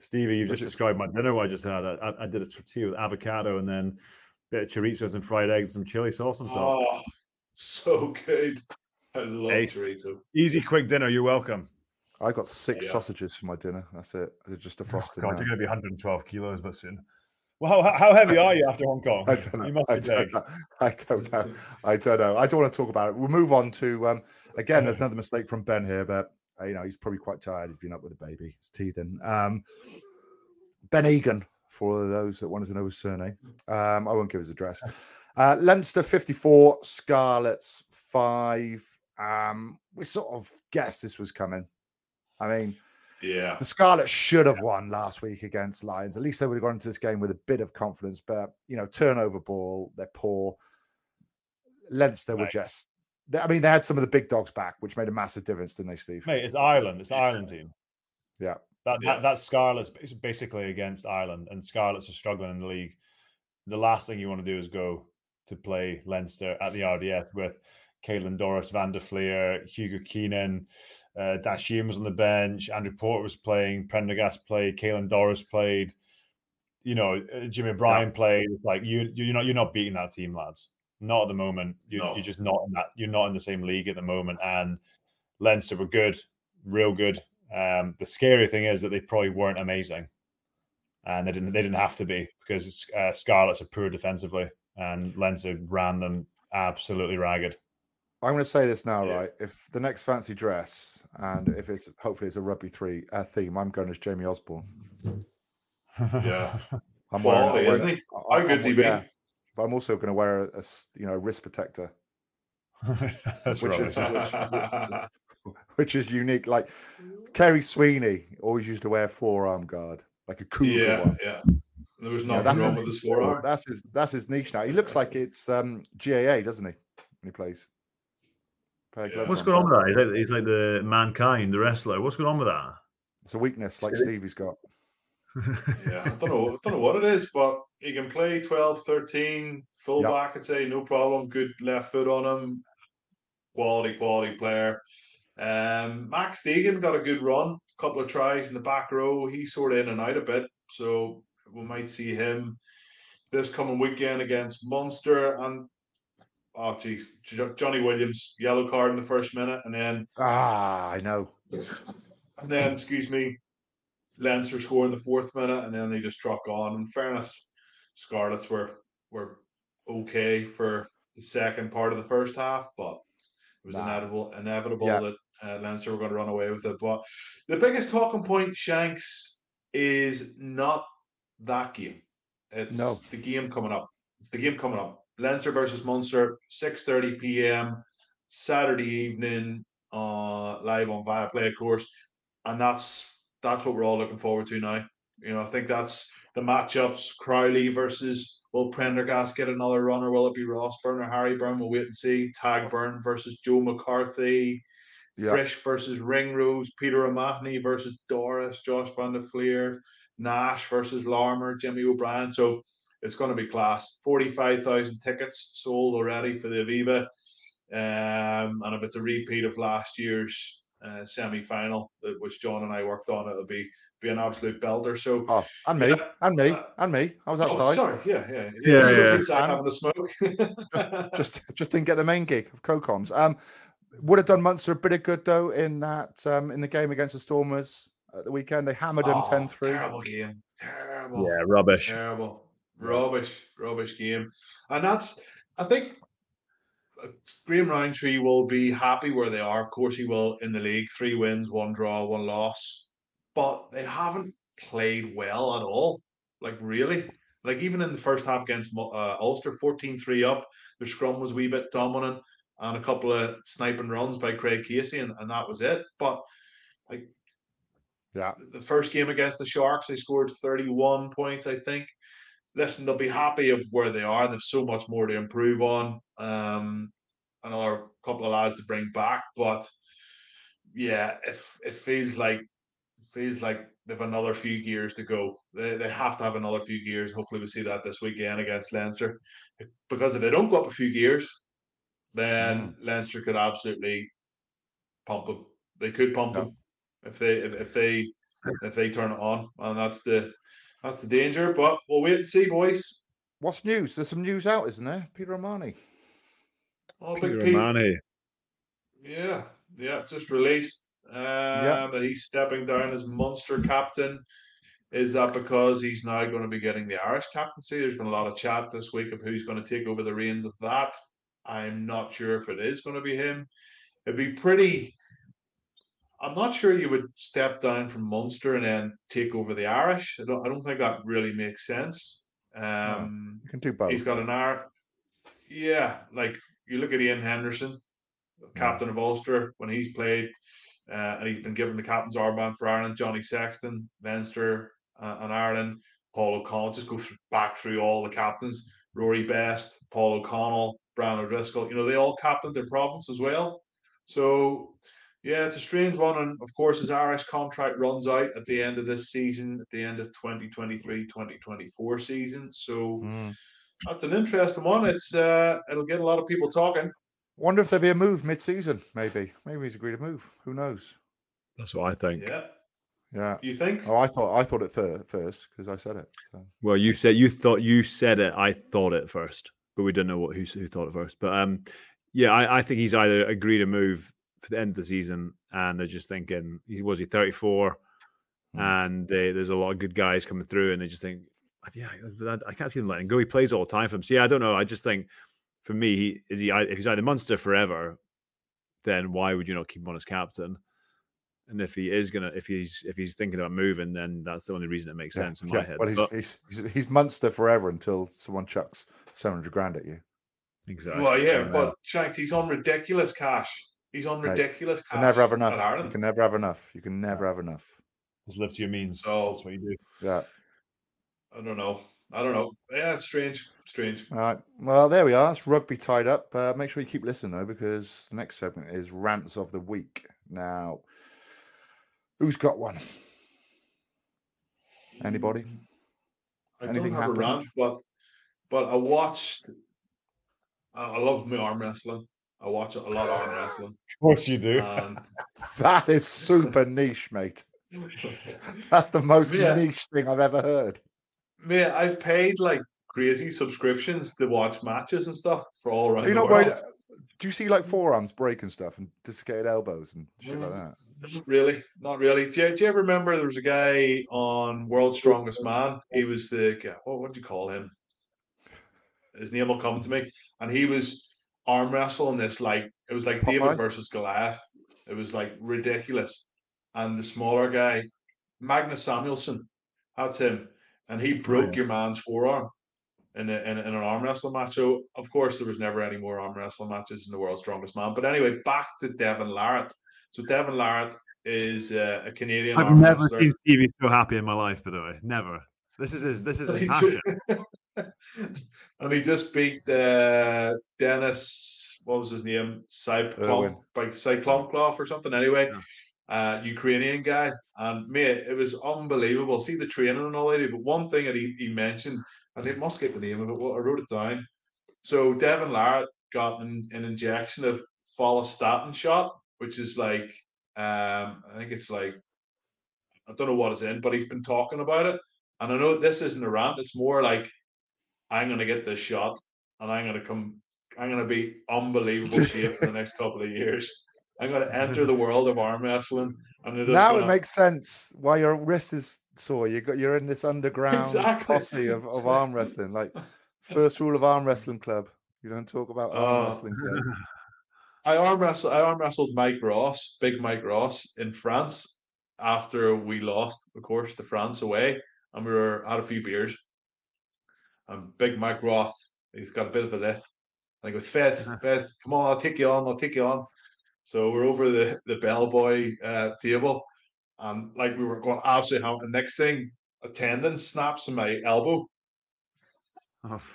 Stevie, you've just described my dinner. What I just had. I, I, did a tortilla with avocado and then a bit of chorizo and fried eggs and some chili sauce on top. Oh, so good. I love hey, chorizo. Easy, quick dinner. You're welcome. I got six yeah. sausages for my dinner. That's it. They're just a oh, frosted. Oh, God, now. you're going to be 112 kilos, but soon. Well, how, how heavy are you after Hong Kong? I don't know. I don't know. I don't know. I don't know. I don't want to talk about it. We'll move on to um, again. There's another mistake from Ben here, but uh, you know he's probably quite tired. He's been up with a baby. It's teething. Um, ben Egan, for those that wanted to know his surname. Um, I won't give his address. Uh, Leinster 54, Scarlets 5. Um, we sort of guessed this was coming. I mean, yeah. The Scarlets should have won last week against Lions. At least they would have gone into this game with a bit of confidence. But, you know, turnover ball, they're poor. Leinster right. were just, I mean, they had some of the big dogs back, which made a massive difference, didn't they, Steve? Mate, it's Ireland. It's the Ireland team. Yeah. That, yeah. that That's Scarlets basically against Ireland, and Scarlets are struggling in the league. The last thing you want to do is go to play Leinster at the RDS with Caelan Doris, Van der Flier, Hugo Keenan, uh, Dashim was on the bench, Andrew Porter was playing, Prendergast played, Caelan Doris played, you know, uh, Jimmy Bryan yeah. played. It's like you you're not you're not beating that team, lads. Not at the moment. You, are just not in that. You're not in the same league at the moment. And Leinster were good, real good. Um, the scary thing is that they probably weren't amazing, and they didn't they didn't have to be because uh, Scarlets are poor defensively, and Leinster ran them absolutely ragged. I'm going to say this now, yeah. right? If the next fancy dress, and if it's hopefully it's a rugby three uh, theme, I'm going as Jamie Osborne. Yeah, I'm well, wearing, isn't he? How good's he Yeah, but I'm also going to wear a, a you know wrist protector, which, is, which, which, is unique. Like Kerry Sweeney always used to wear forearm guard, like a cool yeah, one. Yeah, there was nothing yeah, wrong with his forearm. That's his that's his niche now. He looks like it's um, GAA, doesn't he? When he plays. Yeah. What's going on with that? He's like, he's like the mankind, the wrestler. What's going on with that? It's a weakness, like Stevie's got. yeah, I don't know. I don't know what it is, but he can play 12, 13, fullback. Yep. I'd say no problem. Good left foot on him. quality, quality player. Um, Max Deegan got a good run, a couple of tries in the back row. He's sort of in and out a bit, so we might see him this coming weekend against Munster. And oh, geez, Johnny Williams yellow card in the first minute, and then ah, I know, and then excuse me, Leinster score in the fourth minute, and then they just truck on. In fairness, Scarlets were were okay for the second part of the first half, but it was nah. inevitable inevitable yeah. that uh, Leinster were going to run away with it. But the biggest talking point, Shanks, is not that game. It's no. the game coming up. It's the game coming up. Leinster versus Munster, 6.30 p.m. Saturday evening, uh, live on Viaplay, of course. And that's that's what we're all looking forward to now. You know, I think that's the matchups. Crowley versus will Prendergast get another run, or will it be Ross Byrne or Harry Byrne? We'll wait and see. Tadhg Beirne versus Joe McCarthy. Yep. Frisch versus Ringrose, Peter O'Mahony versus Doris, Josh van der Flier, Nash versus Larmour, Jimmy O'Brien. So it's going to be class. 45,000 tickets sold already for the Aviva. Um, and if it's a repeat of last year's uh, semi final, which John and I worked on, it'll be be an absolute belter. So, oh, and me, yeah. and me, uh, and me. I was oh, outside. Oh, sorry, yeah, yeah, yeah, yeah. yeah. having a smoke. just, just, just didn't get the main gig of CoComs. Um, would have done Munster a bit of good though in that um, in the game against the Stormers at the weekend. They hammered them 10 3. Terrible game. Terrible. Yeah, rubbish. Terrible. Rubbish. Rubbish game. And that's, I think, uh, Graham Rowntree will be happy where they are. Of course, he will in the league. Three wins, one draw, one loss. But they haven't played well at all. Like, really. Like, even in the first half against uh, Ulster, 14 3 up, their scrum was a wee bit dominant and a couple of sniping runs by Craig Casey, and, and that was it. But like, yeah, the first game against the Sharks, they scored 31 points, I think. Listen, they'll be happy of where they are. They've so much more to improve on. Um, another couple of lads to bring back, but yeah, it it feels like it feels like they've another few gears to go. They, they have to have another few gears. Hopefully, we see that this weekend against Leinster. Because if they don't go up a few gears, then mm. Leinster could absolutely pump them. They could pump yeah. them if they if, if they if they turn it on, and that's the that's the danger. But we'll wait and see, boys. What's news? There's some news out, isn't there? Peter O'Mahony. Oh, Peter O'Mahony. Yeah, yeah, just released uh, yeah. that he's stepping down as Munster captain. Is that because he's now going to be getting the Irish captaincy? There's been a lot of chat this week of who's going to take over the reins of that. I'm not sure if it is going to be him. It'd be pretty. I'm not sure you would step down from Munster and then take over the Irish. I don't. I don't think that really makes sense. Um, you can do both. He's got an Irish. Yeah, like you look at Iain Henderson, captain of Ulster, when he's played, uh, and he's been given the captain's armband for Ireland. Johnny Sexton, Leinster, uh, and Ireland. Paul O'Connell. Just go back through all the captains. Rory Best, Paul O'Connell, Brian O'Driscoll, you know, they all captained their province as well. So, yeah, it's a strange one. And of course, his Irish contract runs out at the end of this season, at the end of 2023 2024 season. So, mm. that's an interesting one. It's uh, It'll get a lot of people talking. Wonder if there'll be a move mid season, maybe. Maybe he's agreed to move. Who knows? That's what I think. Yeah. Yeah. You think? Oh, I thought I thought it first because I said it. So. Well, you said you thought you said it. I thought it first but we don't know what who, who thought it first. But um, yeah, I, I, think he's either agreed to move for the end of the season, and they're just thinking, he was he thirty four, mm. and they, there's a lot of good guys coming through, and they just think, yeah, I can't see him letting go. He plays all the time for him. So yeah, I don't know. I just think for me, he, is he if he's either Munster forever, then why would you not keep him on as captain? And if he is gonna, if he's if he's thinking about moving, then that's the only reason it makes yeah, sense in yeah. my head. Well, he's, but, he's, he's, he's Munster forever until someone chucks seven hundred grand at you. Exactly. Well, yeah, but Shanks, he's on ridiculous cash. He's on ridiculous cash. You never have enough. You can never have enough. You can never have enough. Just live to your means. So that's what you do. Yeah. I don't know. I don't know. Yeah, it's strange. Strange. All right. Well, there we are. That's rugby tied up. Uh, make sure you keep listening though, because the next segment is rants of the week. Now, Who's got one? Anybody? I Anything don't have happened? a rant, but but I watched. I love my arm wrestling. I watch a lot of arm wrestling. Of course you do. Um, and That is super niche, mate. That's the most Yeah. niche thing I've ever heard. mate, I've paid like crazy subscriptions to watch matches and stuff for all around Are you the not world. worried? Do you see like forearms break and stuff and dislocated elbows and shit like mm, that? Not really, not really. Do you, do you ever remember there was a guy on World's Strongest Man? He was the g- what would you call him? His name will come to me, and he was arm wrestling this like it was like David versus Goliath. It was like ridiculous, and the smaller guy, Magnus Samuelsson, that's him, and he broke yeah. your man's forearm. In, a, in, a- in an arm wrestling match. So, of course, there was never any more arm wrestling matches in the world's strongest man. But anyway, back to Devon Larratt. So Devon Larratt is uh, a Canadian I've arm never wrestler. seen Stevie so happy in my life. By the way, never. This is his. This is his passion. and he just beat uh, Dennis. What was his name? Cyclone, like Cyclone Cloth or something. Anyway, uh, Ukrainian guy, and mate, it was unbelievable. See the training and all that. But one thing that he, he mentioned, and I must get the name of it. Well, I wrote it down. So Devon Larratt got an, an injection of follistatin shot, which is like um, I think it's like I don't know what it's in, but he's been talking about it. And I know this isn't a rant, it's more like I'm gonna get this shot and I'm gonna come I'm gonna be unbelievable shape for the next couple of years. I'm gonna enter the world of arm wrestling and it Now gonna, it makes sense why your wrist is sore. You got you're in this underground Exactly. posse of, of arm wrestling. Like first rule of arm wrestling club: you don't talk about arm Oh. wrestling club. I arm wrestled. I arm wrestled Mike Ross, big Mike Ross, in France after we lost, of course, to France away, and we were had a few beers. And big Mike Ross, he's got a bit of a lift. And I go, Feth, Feth, come on, I'll take you on, I'll take you on. So we're over the the bellboy uh, table, and like we were going absolutely ham. And next thing, a tendon snaps in my elbow. Oh.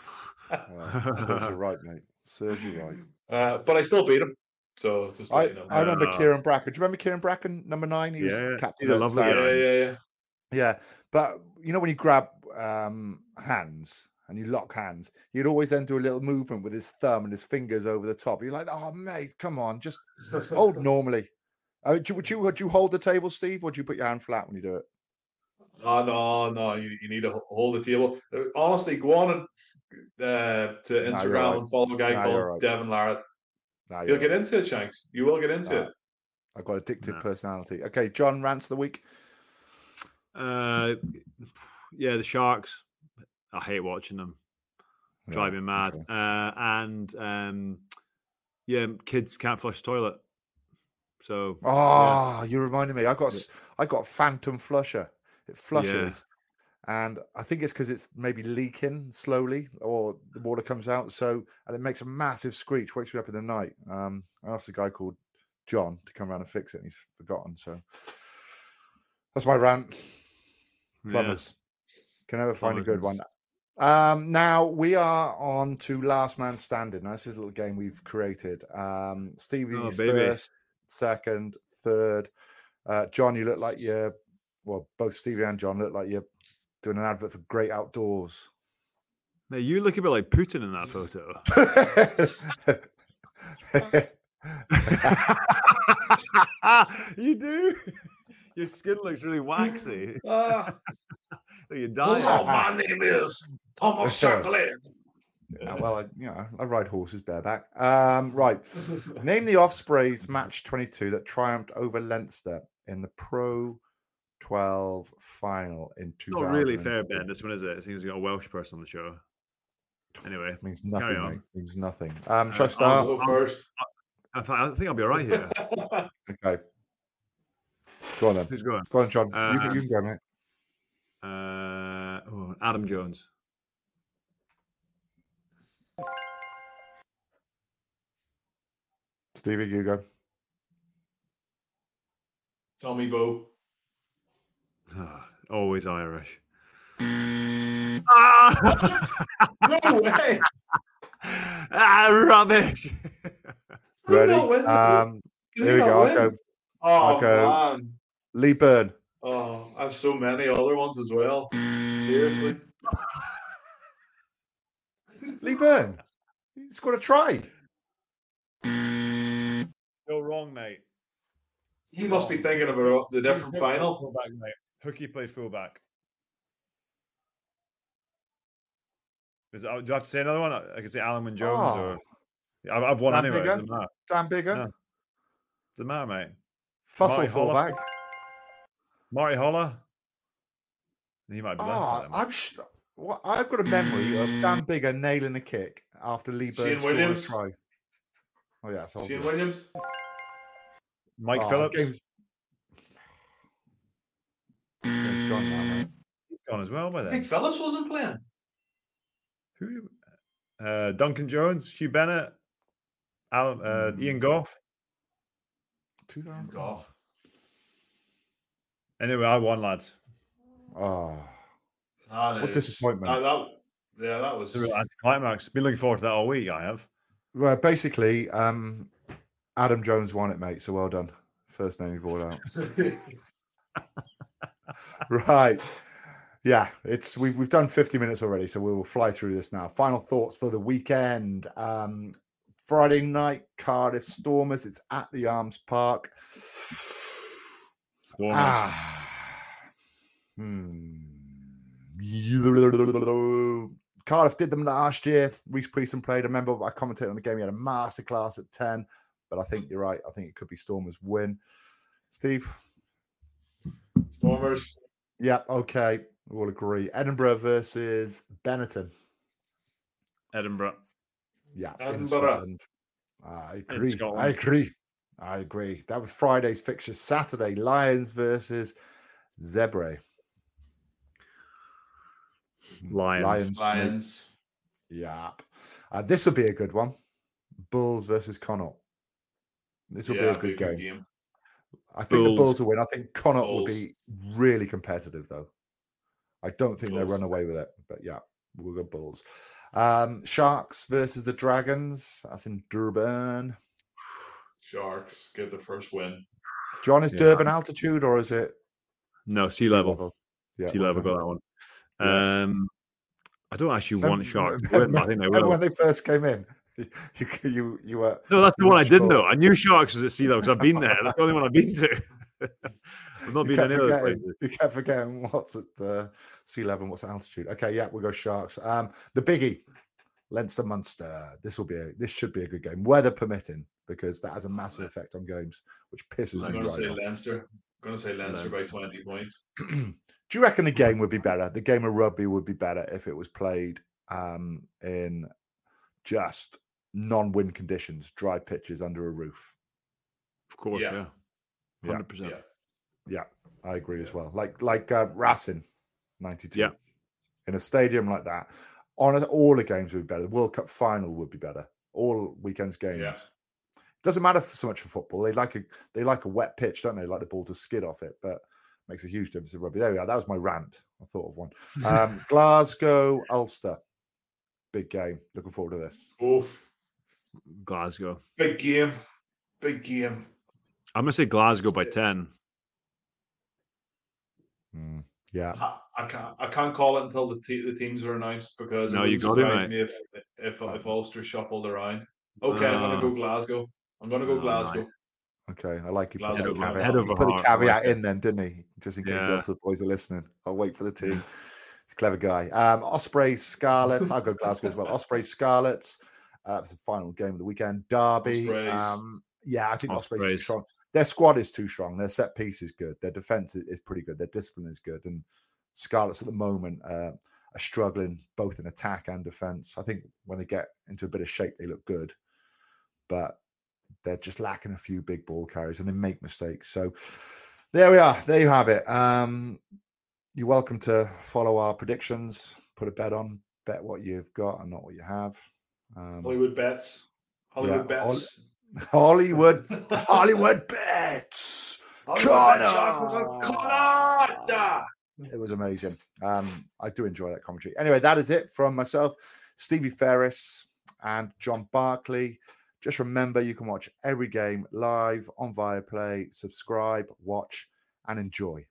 Well, serves you right, mate. Serves you right. Uh, but I still beat him. So just I, you know. I remember Uh, Kieran Bracken. Do you remember Kieran Bracken, number nine? He was captain. he's a lovely guy. yeah, yeah, yeah. Yeah, but you know when you grab um, hands and you lock hands, he'd always then do a little movement with his thumb and his fingers over the top. You're like, oh mate, come on, just hold normally. Uh, do, you- would you would you hold the table, Steve, or do you put your hand flat when you do it? Oh no, no, you, you need to hold the table. Uh, Honestly, go on and uh, to you're Instagram right. and follow a guy Nah, called right. Devon Larratt. Nah, You'll you're get right. into it, Shanks. You will get into Nah. it. I've got addictive No. personality. Okay, John rants of the week. Uh, yeah, the Sharks. I hate watching them. Drive Yeah, me mad. okay. Uh, and um, yeah, kids can't flush the toilet. So Oh, you reminded me. I got I got Phantom Flusher. It flushes, and I think it's because it's maybe leaking slowly, or the water comes out. So and it makes a massive screech, wakes me up in the night. Um, I asked a guy called John to come around and fix it, and he's forgotten. So that's my rant. yeah. Plumbers can never find a good one. Um, now we are on to Last Man Standing. Now, this is a little game we've created. Um, Stevie's baby. first, second, third. Uh, John, you look like you're well, both Stevie and John look like you're doing an advert for Great Outdoors. Now, you look a bit like Putin in that photo. you do. Your skin looks really waxy. Like you're hello, dying. my name is Thomas Chamberlain. Yeah, well, I, you know, I ride horses bareback. Um, right. Name the Ospreys match 22 that triumphed over Leinster in the Pro 12 final in 2000. Not really fair, Ben. This one is it. It seems we got a Welsh person on the show. Anyway, Means nothing, on. mate. Means nothing. Um, Uh, shall I I'll start? go first. I, I think I'll be all right here. Okay. Go on then. Who's going? Go on, John. you, can, Um, you can go, mate. Uh, oh, Adam Jones. Stevie, you go. Tommy Bowe. Ah, always Irish. No ah, way. ah, rubbish. Ready? Um, here we go. I'll go. Oh I'll go. man. Lee Byrne. Oh, I have so many other ones as well. Seriously. Lee Byrne. He's got to try. Still wrong, mate. You must be thinking about the different final. Fullback, mate. Hookie plays fullback. Is it, oh, do I have to say another one? I can say Alan and Jones Oh, ah. or I've, I've won Dan anyway. Biggar? Doesn't matter. Dan Biggar, No. Doesn't matter, mate. Fussell Marty Holah. fullback. Marty Holah. He might be less. Oh. I'm sh- what, I've got a memory of Dan Biggar nailing a kick after Lee Shane Bird scored a try. Oh yeah, it's Shane obvious. Williams. Mike Oh, Phillips. Game's, game's gone now. He's gone as well by I then. think Phillips wasn't playing. Who? Uh, Duncan Jones, Huw Bennett, Alan, uh, Hmm. Ian Gough. 2000. Gough. Anyway, I won, lads. Oh, Ah, What it's- disappointment. that, yeah, that was. It's a real anticlimax. Been looking forward to that all week. I have. Well, basically, um, Adam Jones won it, mate. So well done. First name you brought out. right. Yeah, it's we've we've done 50 minutes already, so we'll fly through this now. Final thoughts for the weekend. Um Friday night, Cardiff Stormers. It's at the Arms Park. Stormers. Ah. Hmm. Cardiff did them last year. Rhys Priestland played. I remember I commentated on the game. He had a masterclass at 10, but I think you're right. I think it could be Stormers win. Steve? Stormers. Yeah, okay. We all agree. Edinburgh versus Benetton. Edinburgh. Yeah, Edinburgh. I agree. I agree. I agree. That was Friday's fixture. Saturday, Lions versus Zebre. Lions. Lions. mate. Lions. Yep. Uh, this will be a good one. Bulls versus Connacht. This will Yeah, be a good game. game. I think the Bulls. Bulls will win. I think Connacht will be really competitive, though. I don't think they Bulls. run away with it, but yeah, we'll go Bulls. Um, Sharks versus the Dragons. That's in Durban. Sharks get the first win. John, is Yeah. Durban altitude or is it No, sea, level. Yeah, sea well level. done. Got that one. Yeah. Um, I don't actually Remem- want Sharks to remember- win, but I think they will. when they first came in? You you you were No, that's the one were I didn't know. I knew Sharks was at sea level because I've been there. That's the only one I've been to. I've not you been kept, any other forgetting, places. you kept forgetting what's at uh, sea level and what's at altitude. Okay, yeah, we'll go Sharks. Um, the biggie, Leinster Munster. This will be a this should be a good game, weather permitting, because that has a massive effect on games, which pisses I'm me going to say off. Leinster. I'm going to say Leinster by 20 points. Do you reckon the game would be better? The game of rugby would be better if it was played um, in just non-wind conditions, dry pitches under a roof. Of course, Yeah. yeah. Yeah. Hundred percent. Yeah. Yeah, I agree as well. Like like uh, Racing, ninety two. Yeah. in a stadium like that, on all the games would be better. The World Cup final would be better. All weekends games. Yeah. Doesn't matter so much for football. They like a they like a wet pitch, don't they? Like the ball to skid off it, but makes a huge difference in rugby. There we are. That was my rant. I thought of one. Um, Glasgow, Ulster, big game. Looking forward to this. Oof. Glasgow. Big game. Big game. I'm gonna say Glasgow by ten. Mm, yeah, I, I can't. I can't call it until the te- the teams are announced because No, it you wouldn't got surprise mate. me if if if Ulster shuffled around. Okay, I'm gonna go Glasgow. I'm gonna go Oh, Glasgow. Okay. I like you put Glasgow the Head caveat, head over he put the heart, I like caveat it. in then, didn't he? Just in case the Yeah. Ulster boys are listening. I'll wait for the team. He's a clever guy. Um, Osprey Scarlets. I'll go Glasgow as well. Osprey Scarlets. Uh, it's the final game of the weekend. Derby. Um, yeah, I think Ospreys, too strong. Their squad is too strong. Their set piece is good. Their defense is, is pretty good. Their discipline is good. And Scarlets at the moment uh, are struggling both in attack and defense. I think when they get into a bit of shape, they look good, but they're just lacking a few big ball carries and they make mistakes. So there we are. There you have it. Um, you're welcome to follow our predictions. Put a bet on. Bet what you've got and not what you have. Um, Hollywood bets. Hollywood Yeah, bets. Hollywood, Hollywood bets. Hollywood! Connor! It was amazing. Um, I do enjoy that commentary. Anyway, that is it from myself, Stevie Ferris, and John Barclay. Just remember, you can watch every game live on Viaplay. Subscribe, watch, and enjoy.